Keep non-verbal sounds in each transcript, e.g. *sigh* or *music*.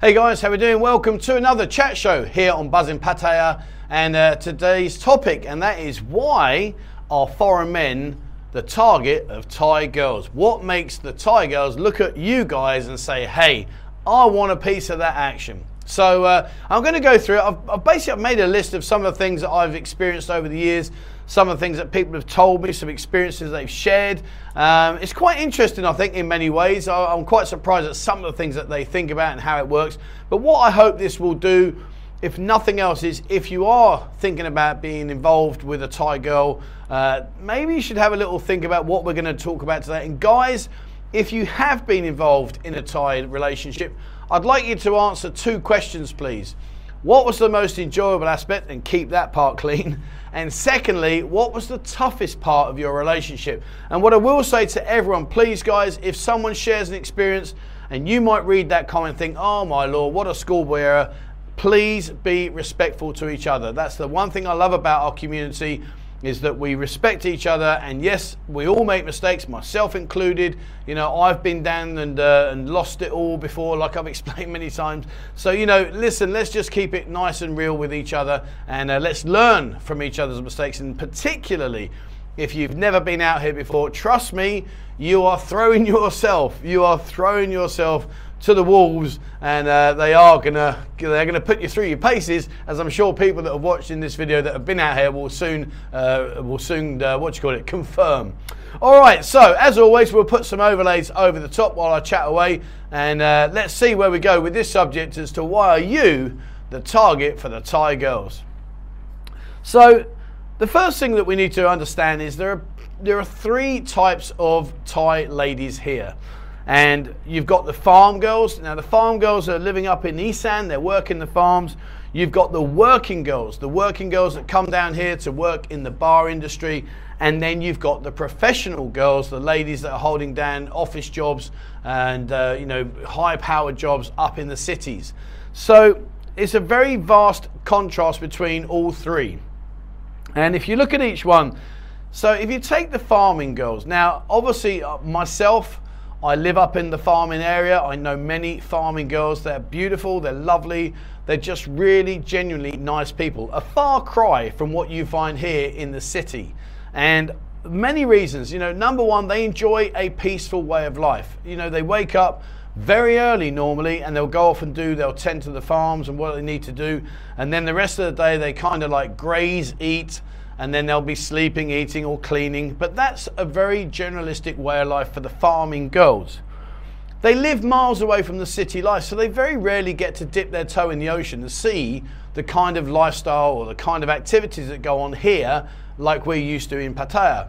Hey guys, how we doing? Welcome to another chat show here on Buzzin Pattaya and uh, today's topic and that is why are foreign men the target of Thai girls? What makes the Thai girls look at you guys and say, hey, I want a piece of that action? So uh, I'm going to go through it. I've, I've basically made a list of some of the things that I've experienced over the years, some of the things that people have told me, some experiences they've shared. Um, it's quite interesting, I think, in many ways. I, I'm quite surprised at some of the things that they think about and how it works. But what I hope this will do, if nothing else, is if you are thinking about being involved with a Thai girl, uh, maybe you should have a little think about what we're going to talk about today. And guys, if you have been involved in a Thai relationship, I'd like you to answer two questions, please. What was the most enjoyable aspect? And keep that part clean. *laughs* And secondly, what was the toughest part of your relationship? And what I will say to everyone, please, guys, if someone shares an experience and you might read that comment and think, oh my lord, what a schoolboy error, please be respectful to each other. That's the one thing I love about our community is that we respect each other and yes we all make mistakes myself included. You know i've been down and, uh, and lost it all before like i've *laughs* explained many times. So you know listen let's just keep it nice and real with each other and uh, let's learn from each other's mistakes and particularly if you've never been out here before trust me you are throwing *laughs* yourself you are throwing yourself to the wolves, and uh, they are gonna they're gonna put you through your paces, as I'm sure people that have watched in this video that have been out here will soon uh, will soon uh, what you call it confirm. All right, so as always, we'll put some overlays over the top while I chat away, and uh, let's see where we go with this subject as to why are you the target for the Thai girls. So, the first thing that we need to understand is there are there are three types of Thai ladies here. And you've got the farm girls. Now, the farm girls are living up in Isan, they're working the farms. You've got the working girls, the working girls that come down here to work in the bar industry. And then you've got the professional girls, the ladies that are holding down office jobs and uh, you know high-powered jobs up in the cities. So it's a very vast contrast between all three. And if you look at each one, so if you take the farming girls, now obviously uh, myself, I live up in the farming area. I know many farming girls. They're beautiful, they're lovely, they're just really genuinely nice people. A far cry from what you find here in the city. And many reasons. You know, number one, they enjoy a peaceful way of life. You know, they wake up very early normally and they'll go off and do, they'll tend to the farms and what they need to do. And then the rest of the day, they kind of like graze, eat, and then they'll be sleeping, eating, or cleaning. But that's a very generalistic way of life for the farming girls. They live miles away from the city life, so they very rarely get to dip their toe in the ocean and see the kind of lifestyle or the kind of activities that go on here, like we're used to in Pattaya.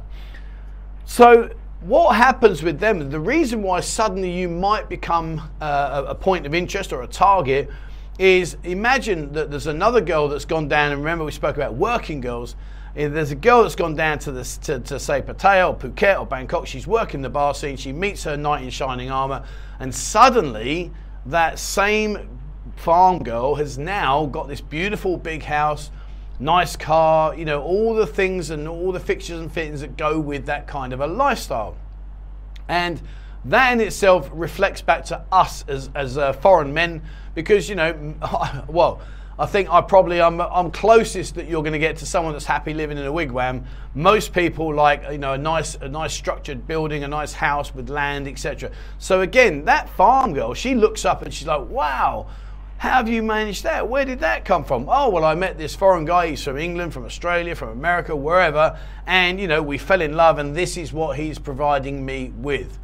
So, what happens with them? The reason why suddenly you might become uh, a point of interest or a target is imagine that there's another girl that's gone down, and remember we spoke about working girls, there's a girl that's gone down to, to, to say Pattaya or Phuket or Bangkok, she's working the bar scene, she meets her knight in shining armour, and suddenly that same farm girl has now got this beautiful big house, nice car, you know, all the things and all the fixtures and fittings that go with that kind of a lifestyle. And that in itself reflects back to us as, as uh, foreign men because, you know, *laughs* well, I think I probably I'm, I'm closest that you're going to get to someone that's happy living in a wigwam. Most people like you know a nice a nice structured building, a nice house with land, etc. So again, that farm girl, she looks up and she's like, "Wow, how have you managed that? Where did that come from? Oh, well, I met this foreign guy. He's from England, from Australia, from America, wherever. And, you know, we fell in love, and this is what he's providing me with.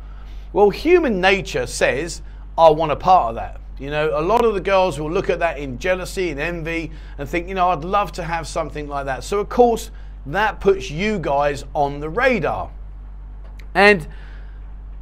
Well, human nature says, I want a part of that. You know, a lot of the girls will look at that in jealousy and envy and think, you know, I'd love to have something like that. So, of course, that puts you guys on the radar. And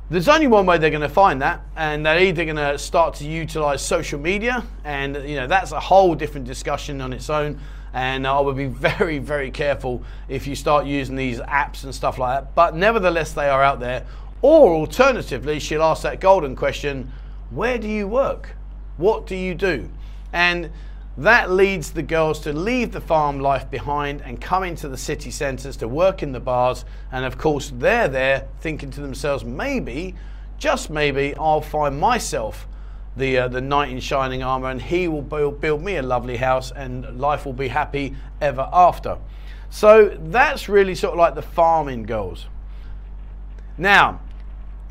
there's only one way they're going to find that, and they're either going to start to utilize social media, and you know that's a whole different discussion on its own. And I would be *laughs* very, very careful if you start using these apps and stuff like that. But nevertheless, they are out there. Or alternatively, she'll ask that golden question: Where do you work? What do you do? And that leads the girls to leave the farm life behind and come into the city centres to work in the bars. And of course, they're there thinking to themselves, maybe, just maybe, I'll find myself the uh, the knight in shining armor, and he will build, build me a lovely house, and life will be happy ever after. So that's really sort of like the farming girls. Now,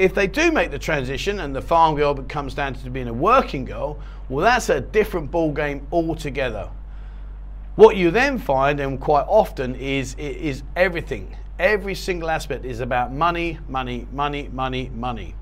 if they do make the transition and the farm girl comes down to being a working girl, well, that's a different ball game altogether. What you then find, and quite often, is is everything. Every single aspect is about money, money, money, money, money.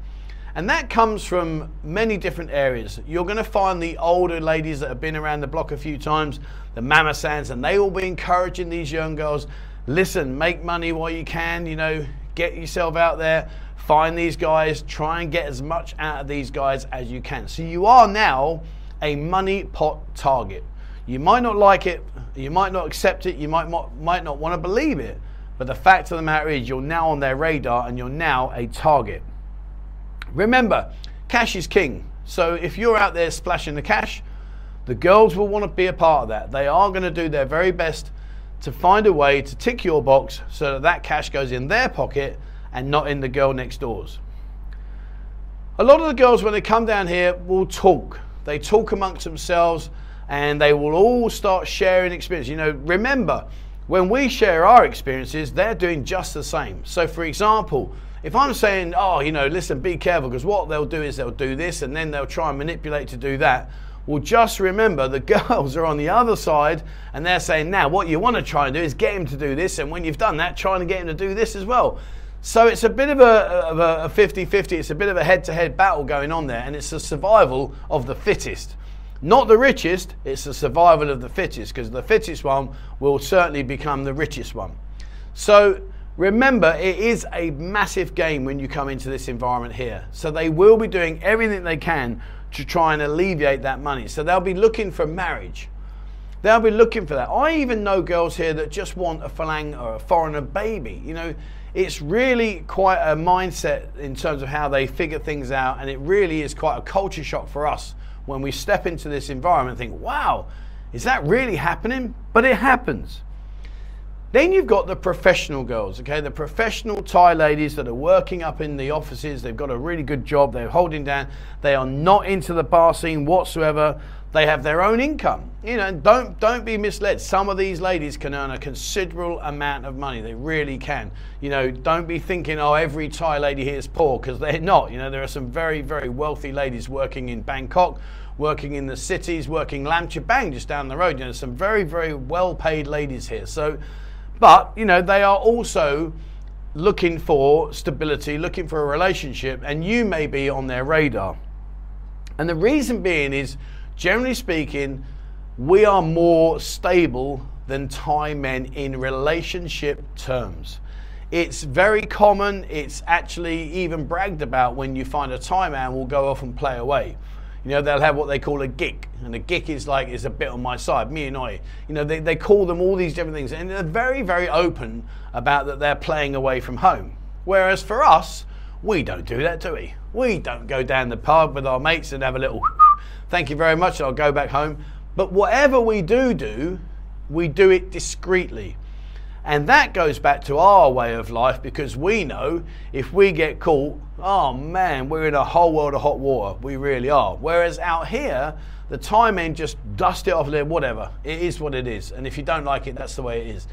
And that comes from many different areas. You're going to find the older ladies that have been around the block a few times, the mamasans, and they will be encouraging these young girls listen, make money while you can, you know, get yourself out there, find these guys, try and get as much out of these guys as you can. So you are now a money pot target. You might not like it, you might not accept it, you might not, might not want to believe it, but the fact of the matter is you're now on their radar and you're now a target. Remember, cash is king. So if you're out there splashing the cash, the girls will want to be a part of that. They are going to do their very best to find a way to tick your box so that that cash goes in their pocket and not in the girl next door's. A lot of the girls, when they come down here, will talk. They talk amongst themselves and they will all start sharing experience. You know, remember, when we share our experiences, they're doing just the same. So, for example, if I'm saying, oh, you know, listen, be careful, because what they'll do is they'll do this and then they'll try and manipulate to do that. Well, just remember the *laughs* girls are on the other side and they're saying, now what you want to try and do is get him to do this. And when you've done that, trying to get him to do this as well. So it's a bit of a, 50 50, it's a bit of a head to head battle going on there, and it's the survival of the fittest. Not the richest, it's the survival of the fittest, because the fittest one will certainly become the richest one. So remember, it is a massive game when you come into this environment here. So they will be doing everything they can to try and alleviate that money. So they'll be looking for marriage. They'll be looking for that. I even know girls here that just want a falang or a foreigner baby. You know, it's really quite a mindset in terms of how they figure things out, and it really is quite a culture shock for us when we step into this environment and think, wow, is that really happening? But it happens. Then you've got the professional girls, okay? The professional Thai ladies that are working up in the offices. They've got a really good job. They're holding down. They are not into the bar scene whatsoever. They have their own income. You know, don't don't be misled. Some of these ladies can earn a considerable amount of money. They really can. You know, don't be thinking, oh, every Thai lady here is poor because they're not. You know, there are some very very wealthy ladies working in Bangkok, working in the cities, working Lam Bang just down the road. You know, some very very well paid ladies here. So but, you know, they are also looking for stability, looking for a relationship, and you may be on their radar. And the reason being is, generally speaking, we are more stable than Thai men in relationship terms. It's very common, it's actually even bragged about when you find a Thai man will go off and play away. You know, they'll have what they call a gig, and a gig is like is a bit on my side, mia noi. You know, they, they call them all these different things, and they're very, very open about that they're playing away from home. Whereas for us, we don't do that, do we? We don't go down the pub with our mates and have a little *laughs* thank you very much, I'll go back home. But whatever we do do, we do it discreetly. And that goes back to our way of life because we know if we get caught, oh man, we're in a whole world of hot water. We really are. Whereas out here, the men just dust it off whatever. It is what it is. And if you don't like it, that's the way it is.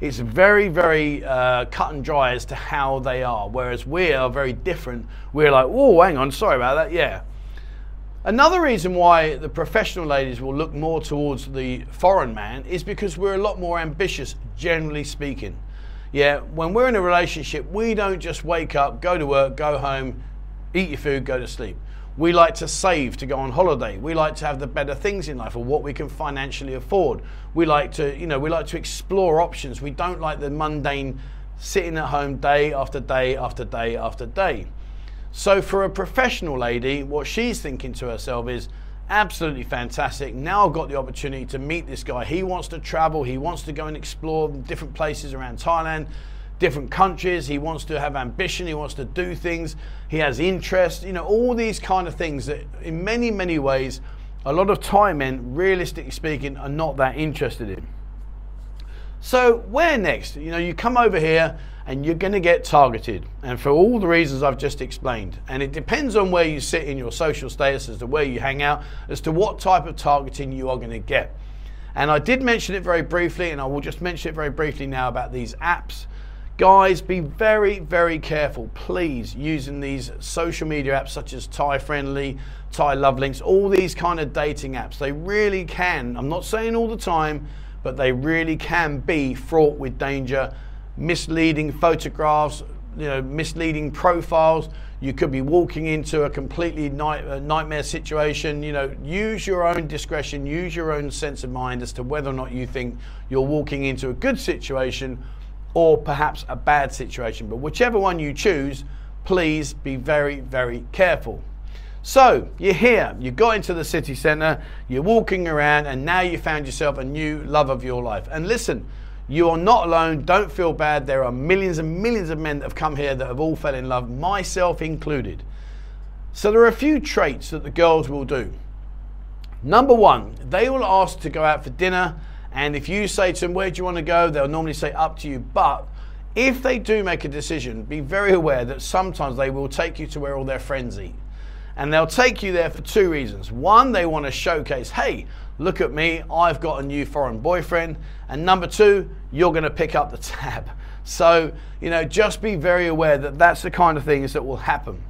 It's very, very uh, cut and dry as to how they are. Whereas we are very different. We're like, oh, hang on, sorry about that. Yeah, Another reason why the professional ladies will look more towards the foreign man is because we're a lot more ambitious, generally speaking. Yeah, when we're in a relationship, we don't just wake up, go to work, go home, eat your food, go to sleep. We like to save to go on holiday. We like to have the better things in life or what we can financially afford. We like to, you know, we like to explore options. We don't like the mundane sitting at home day after day after day after day. So for a professional lady, what she's thinking to herself is, absolutely fantastic. Now I've got the opportunity to meet this guy. He wants to travel, he wants to go and explore different places around Thailand, different countries. He wants to have ambition, he wants to do things, he has interest, you know, all these kind of things that in many, many ways, a lot of Thai men, realistically speaking, are not that interested in. So, where next? You know, you come over here and you're going to get targeted. And for all the reasons I've just explained. And it depends on where you sit in your social status, as to where you hang out, as to what type of targeting you are going to get. And I did mention it very briefly, and I will just mention it very briefly now about these apps. Guys, be very, very careful, please, using these social media apps such as Thai Friendly, Thai Love Links, all these kind of dating apps. They really can, I'm not saying all the time, but they really can be fraught with danger misleading photographs, you know, misleading profiles. You could be walking into a completely night, uh, nightmare situation. You know, use your own discretion, use your own sense of mind as to whether or not you think you're walking into a good situation or perhaps a bad situation. But whichever one you choose, please be very, very careful. So you're here, you got into the city centre, you're walking around, and now you found yourself a new love of your life. And listen, you are not alone. Don't feel bad. There are millions and millions of men that have come here that have all fell in love, myself included. So there are a few traits that the girls will do. Number one, they will ask to go out for dinner, and if you say to them, Where do you want to go? they'll normally say, Up to you. But if they do make a decision, be very aware that sometimes they will take you to where all their friends eat. And they'll take you there for two reasons. One, they want to showcase, hey, look at me, I've got a new foreign boyfriend. And number two, you're going to pick up the *laughs* tab. So, you know, just be very aware that that's the kind of things that will happen.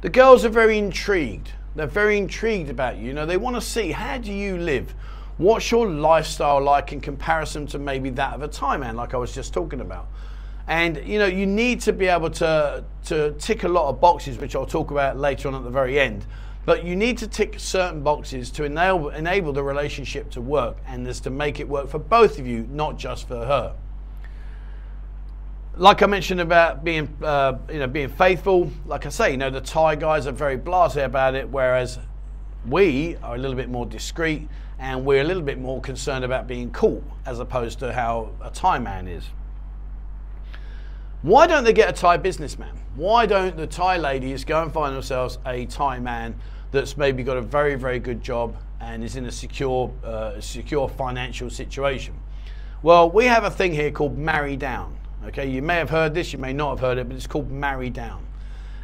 The girls are very intrigued. They're very intrigued about you. You know, they want to see how do you live? What's your lifestyle like in comparison to maybe that of a Thai man, like I was just talking about? And you know, you need to be able to, to tick a lot of boxes, which I'll talk about later on at the very end. But you need to tick certain boxes to enable, enable the relationship to work and is to make it work for both of you, not just for her. Like I mentioned about being, uh, you know, being faithful. Like I say, you know, the Thai guys are very blasé about it, whereas we are a little bit more discreet and we're a little bit more concerned about being cool as opposed to how a Thai man is. Why don't they get a Thai businessman? Why don't the Thai ladies go and find themselves a Thai man that's maybe got a very, very good job and is in a secure, uh, secure financial situation? Well, we have a thing here called Marry Down. Okay, you may have heard this, you may not have heard it, but it's called Marry Down.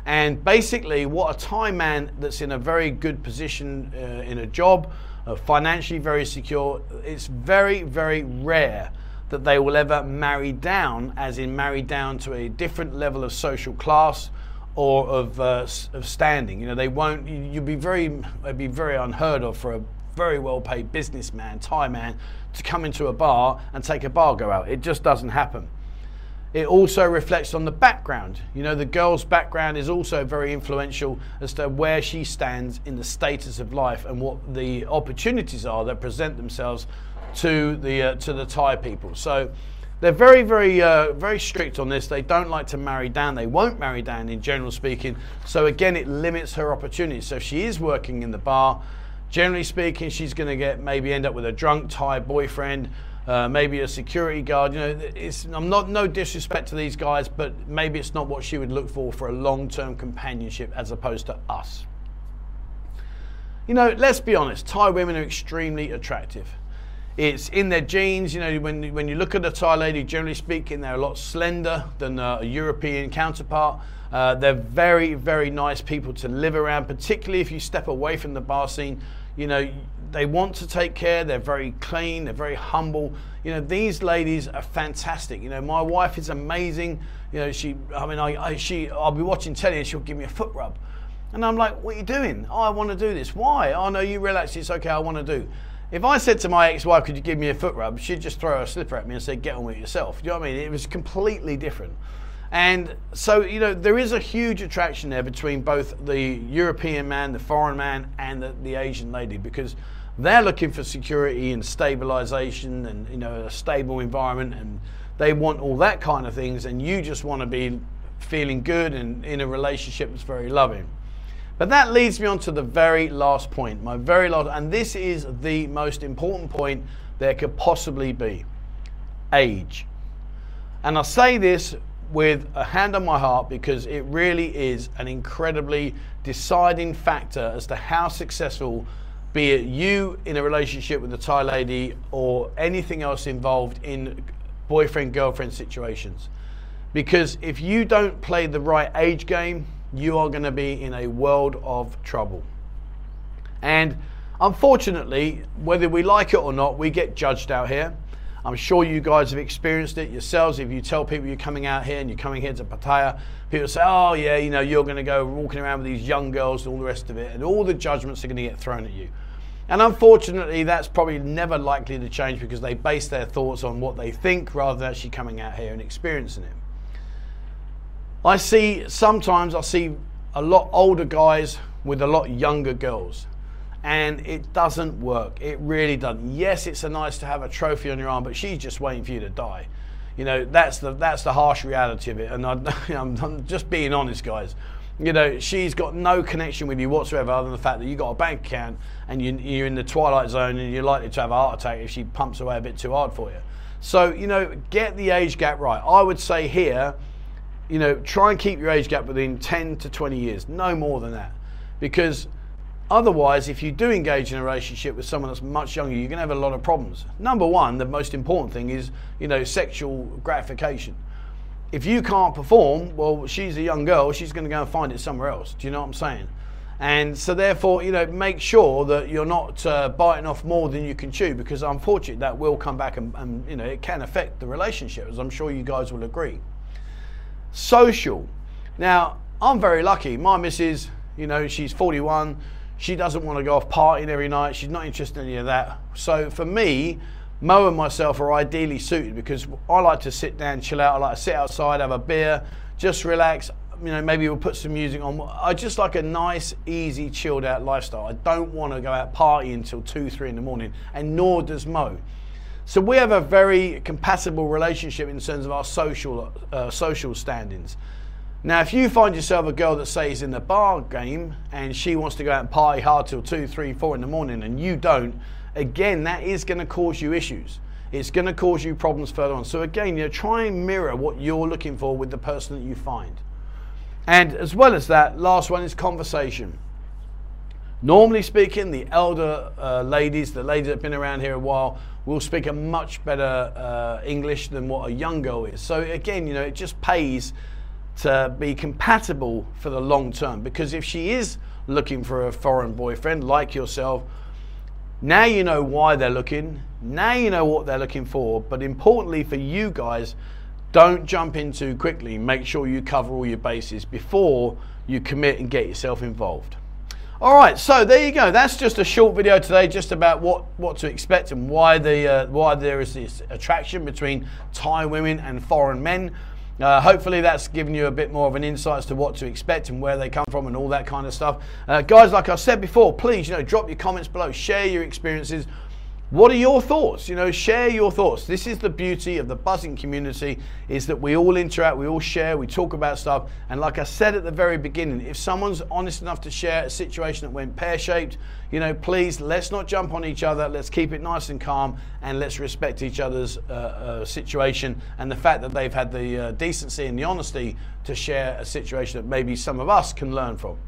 And basically, what a Thai man that's in a very good position uh, in a job, uh, financially very secure, it's very, very rare that they will ever marry down, as in marry down to a different level of social class or of, uh, of standing. You know, they won't. You'd be very, it'd be very unheard of for a very well-paid businessman, Thai man, to come into a bar and take a bar go out. It just doesn't happen. It also reflects on the background. You know, the girl's background is also very influential as to where she stands in the status of life and what the opportunities are that present themselves to the uh, to the Thai people. So they're very, very, uh, very strict on this. They don't like to marry down. They won't marry down in general speaking. So again, it limits her opportunities. So if she is working in the bar, generally speaking, she's going to get maybe end up with a drunk Thai boyfriend. Uh, maybe a security guard. You know, it's, I'm not no disrespect to these guys, but maybe it's not what she would look for for a long-term companionship as opposed to us. You know, let's be honest. Thai women are extremely attractive. It's in their genes. You know, when, when you look at a Thai lady, generally speaking, they're a lot slender than a European counterpart. Uh, they're very, very nice people to live around, particularly if you step away from the bar scene. You know, they want to take care. They're very clean. They're very humble. You know, these ladies are fantastic. You know, my wife is amazing. You know, she, I mean, I, I she, I'll be watching telly and she'll give me a foot rub. And I'm like, what are you doing? Oh, I want to do this. Why? Oh, no, you relax. It's okay. I want to do. If I said to my ex-wife, "Could you give me a foot rub?" she'd just throw a slipper at me and say, "Get on with it yourself." Do you know what I mean? It was completely different. And so, you know, there is a huge attraction there between both the European man, the foreign man, and the, the Asian lady because they're looking for security and stabilization and, you know, a stable environment and they want all that kind of things. And you just want to be feeling good and in a relationship that's very loving. But that leads me on to the very last point, my very last, and this is the most important point there could possibly be age. And I say this with a hand on my heart because it really is an incredibly deciding factor as to how successful be it you in a relationship with a Thai lady or anything else involved in boyfriend girlfriend situations. Because if you don't play the right age game, you are going to be in a world of trouble. And unfortunately, whether we like it or not, we get judged out here. I'm sure you guys have experienced it yourselves. If you tell people you're coming out here and you're coming here to Pattaya, people say, oh, yeah, you know, you're going to go walking around with these young girls and all the rest of it, and all the judgments are going to get thrown at you. And unfortunately, that's probably never likely to change because they base their thoughts on what they think rather than actually coming out here and experiencing it. I see sometimes I see a lot older guys with a lot younger girls and it doesn't work. It really doesn't. Yes, it's a nice to have a trophy on your arm, but she's just waiting for you to die. You know, that's the that's the harsh reality of it. And I, am *laughs* I'm just being honest, guys. You know, she's got no connection with you whatsoever, other than the fact that you got a bank account and you, you're in the twilight zone, and you're likely to have a heart attack if she pumps away a bit too hard for you. So, you know, get the age gap right. I would say here, you know, try and keep your age gap within 10 to 20 years, no more than that, because Otherwise, if you do engage in a relationship with someone that's much younger, you're going to have a lot of problems. Number one, the most important thing is, you know, sexual gratification. If you can't perform, well, she's a young girl, she's going to go and find it somewhere else. Do you know what I'm saying? And so, therefore, you know, make sure that you're not uh, biting off more than you can chew because, unfortunately, that will come back and, and, you know, it can affect the relationship, as I'm sure you guys will agree. Social. Now, I'm very lucky. My missus, you know, she's 41 she doesn't want to go off partying every night. She's not interested in any of that. So for me, Mo and myself are ideally suited because I like to sit down, chill out. I like to sit outside, have a beer, just relax. You know, maybe we'll put some music on. I just like a nice, easy, chilled out lifestyle. I don't want to go out partying until two, three in the morning, and nor does Mo. So we have a very compatible relationship in terms of our social uh, social standings. Now, if you find yourself a girl that says in the bar game and she wants to go out and party hard till two, three, four in the morning and you don't, again, that is going to cause you issues. It's going to cause you problems further on. So again, you know, try and mirror what you're looking for with the person that you find. And as well as that, last one is conversation. Normally speaking, the elder uh, ladies, the ladies that have been around here a while, will speak a much better uh, English than what a young girl is. So again, you know, it just pays to be compatible for the long term. Because if she is looking for a foreign boyfriend like yourself, now you know why they're looking, now you know what they're looking for, but importantly for you guys, don't jump in too quickly. Make sure you cover all your bases before you commit and get yourself involved. All right, so there you go. That's just a short video today, just about what, what to expect and why the uh, why there is this attraction between Thai women and foreign men. Uh, hopefully that's given you a bit more of an insight as to what to expect and where they come from and all that kind of stuff. Uh, guys, like I said before, please, you know, drop your comments below, share your experiences. What are your thoughts? You know, share your thoughts. This is the beauty of the Buzzin community is that we all interact, we all share, we talk about stuff. And like I said at the very beginning, if someone's honest enough to share a situation that went pear-shaped, you know, please let's not jump on each other. Let's keep it nice and calm, and let's respect each other's uh, uh, situation and the fact that they've had the uh, decency and the honesty to share a situation that maybe some of us can learn from.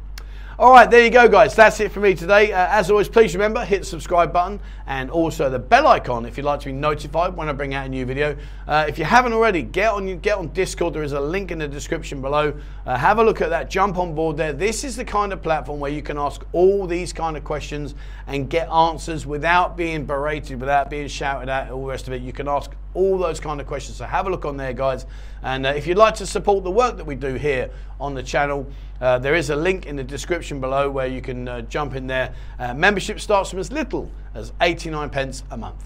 All right, there you go, guys. That's it for me today. Uh, as always, please remember, hit the subscribe button and also the bell icon if you'd like to be notified when I bring out a new video. Uh, if you haven't already, get on get on Discord. There is a link in the description below. Uh, have a look at that. Jump on board there. This is the kind of platform where you can ask all these kind of questions and get answers without being berated, without being shouted at, all the rest of it. You can ask all those kind of questions. So have a look on there, guys. And uh, if you'd like to support the work that we do here on the channel, uh, there is a link in the description below where you can uh, jump in there. Uh, membership starts from as little as 89 pence a month.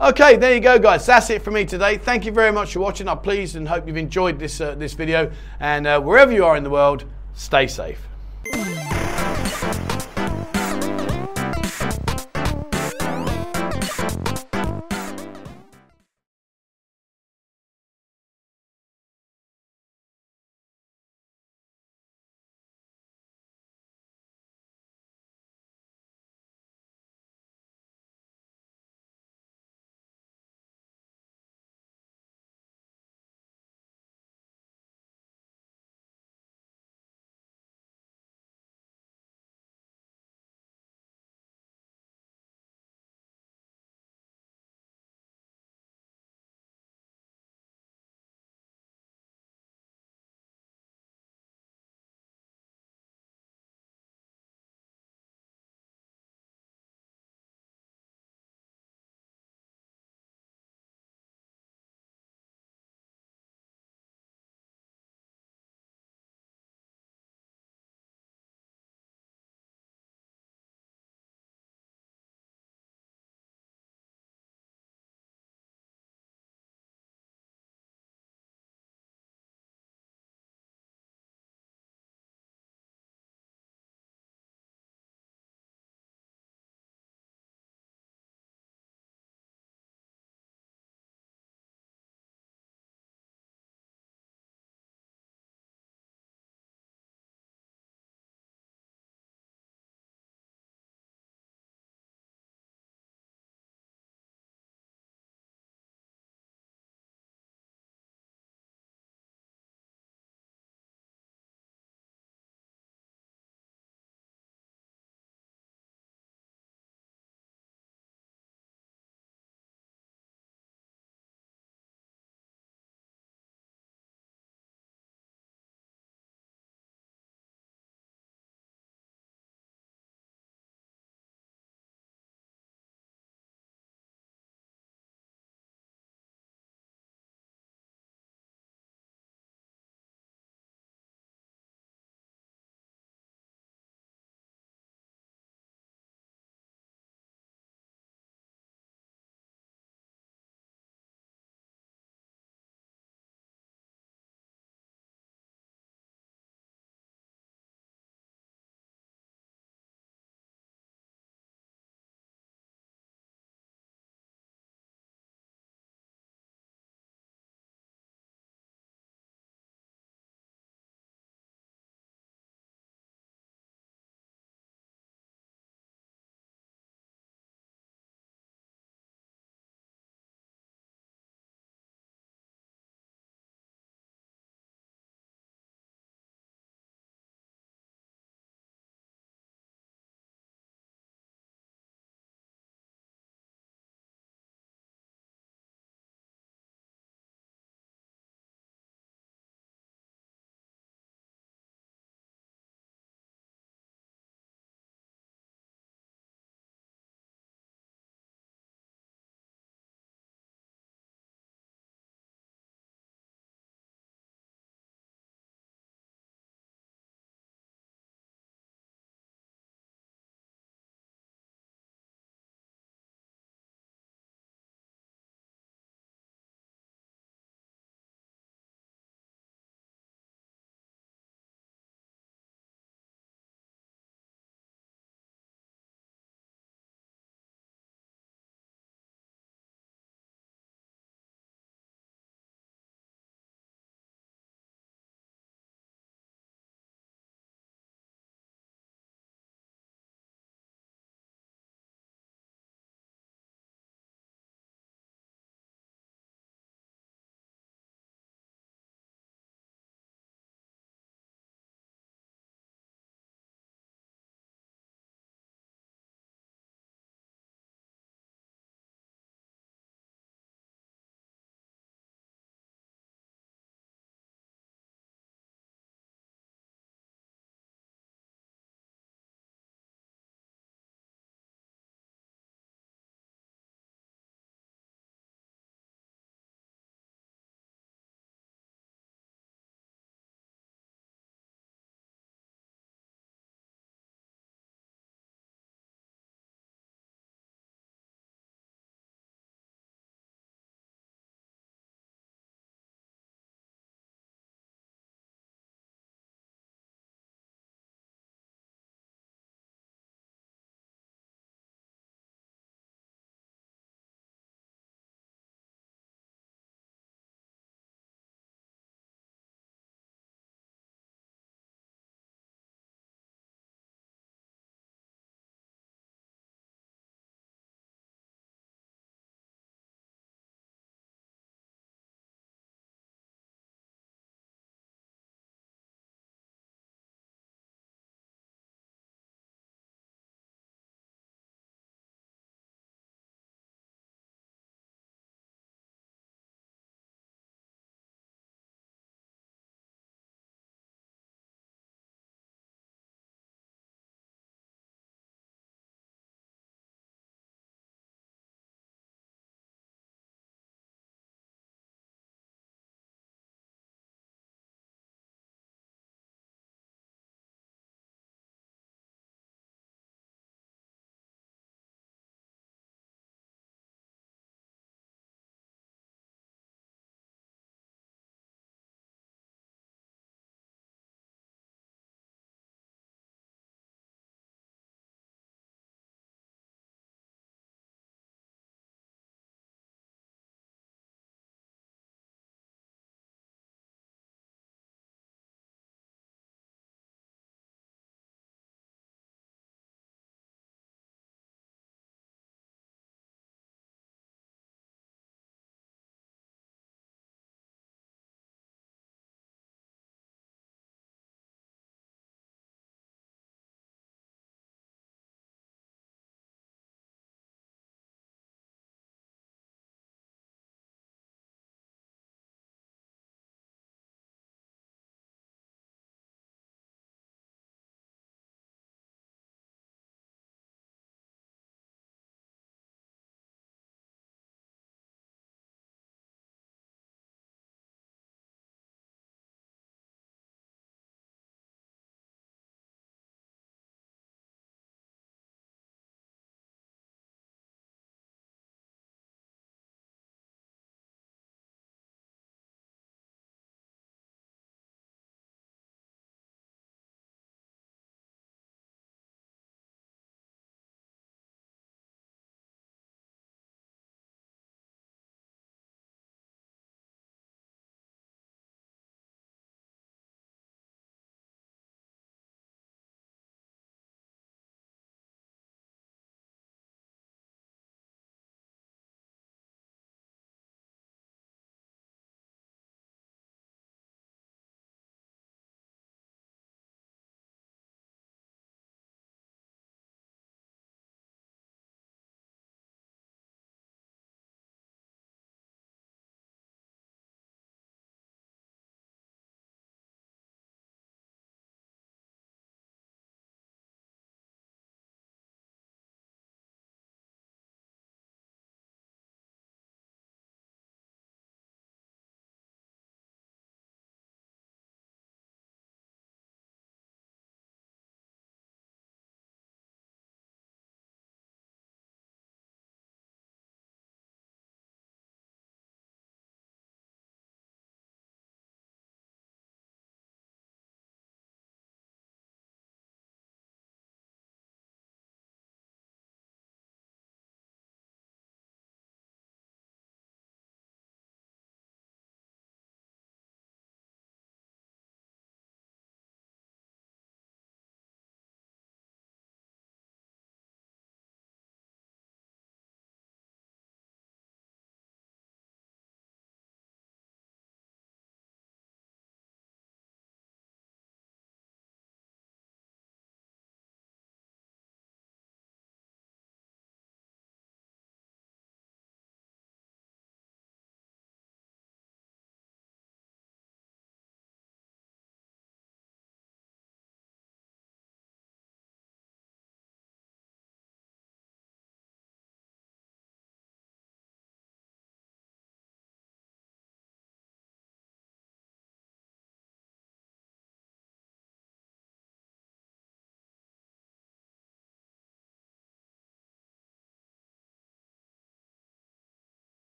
Okay, there you go, guys. That's it for me today. Thank you very much for watching. I'm pleased and hope you've enjoyed this, uh, this video. And uh, wherever you are in the world, stay safe.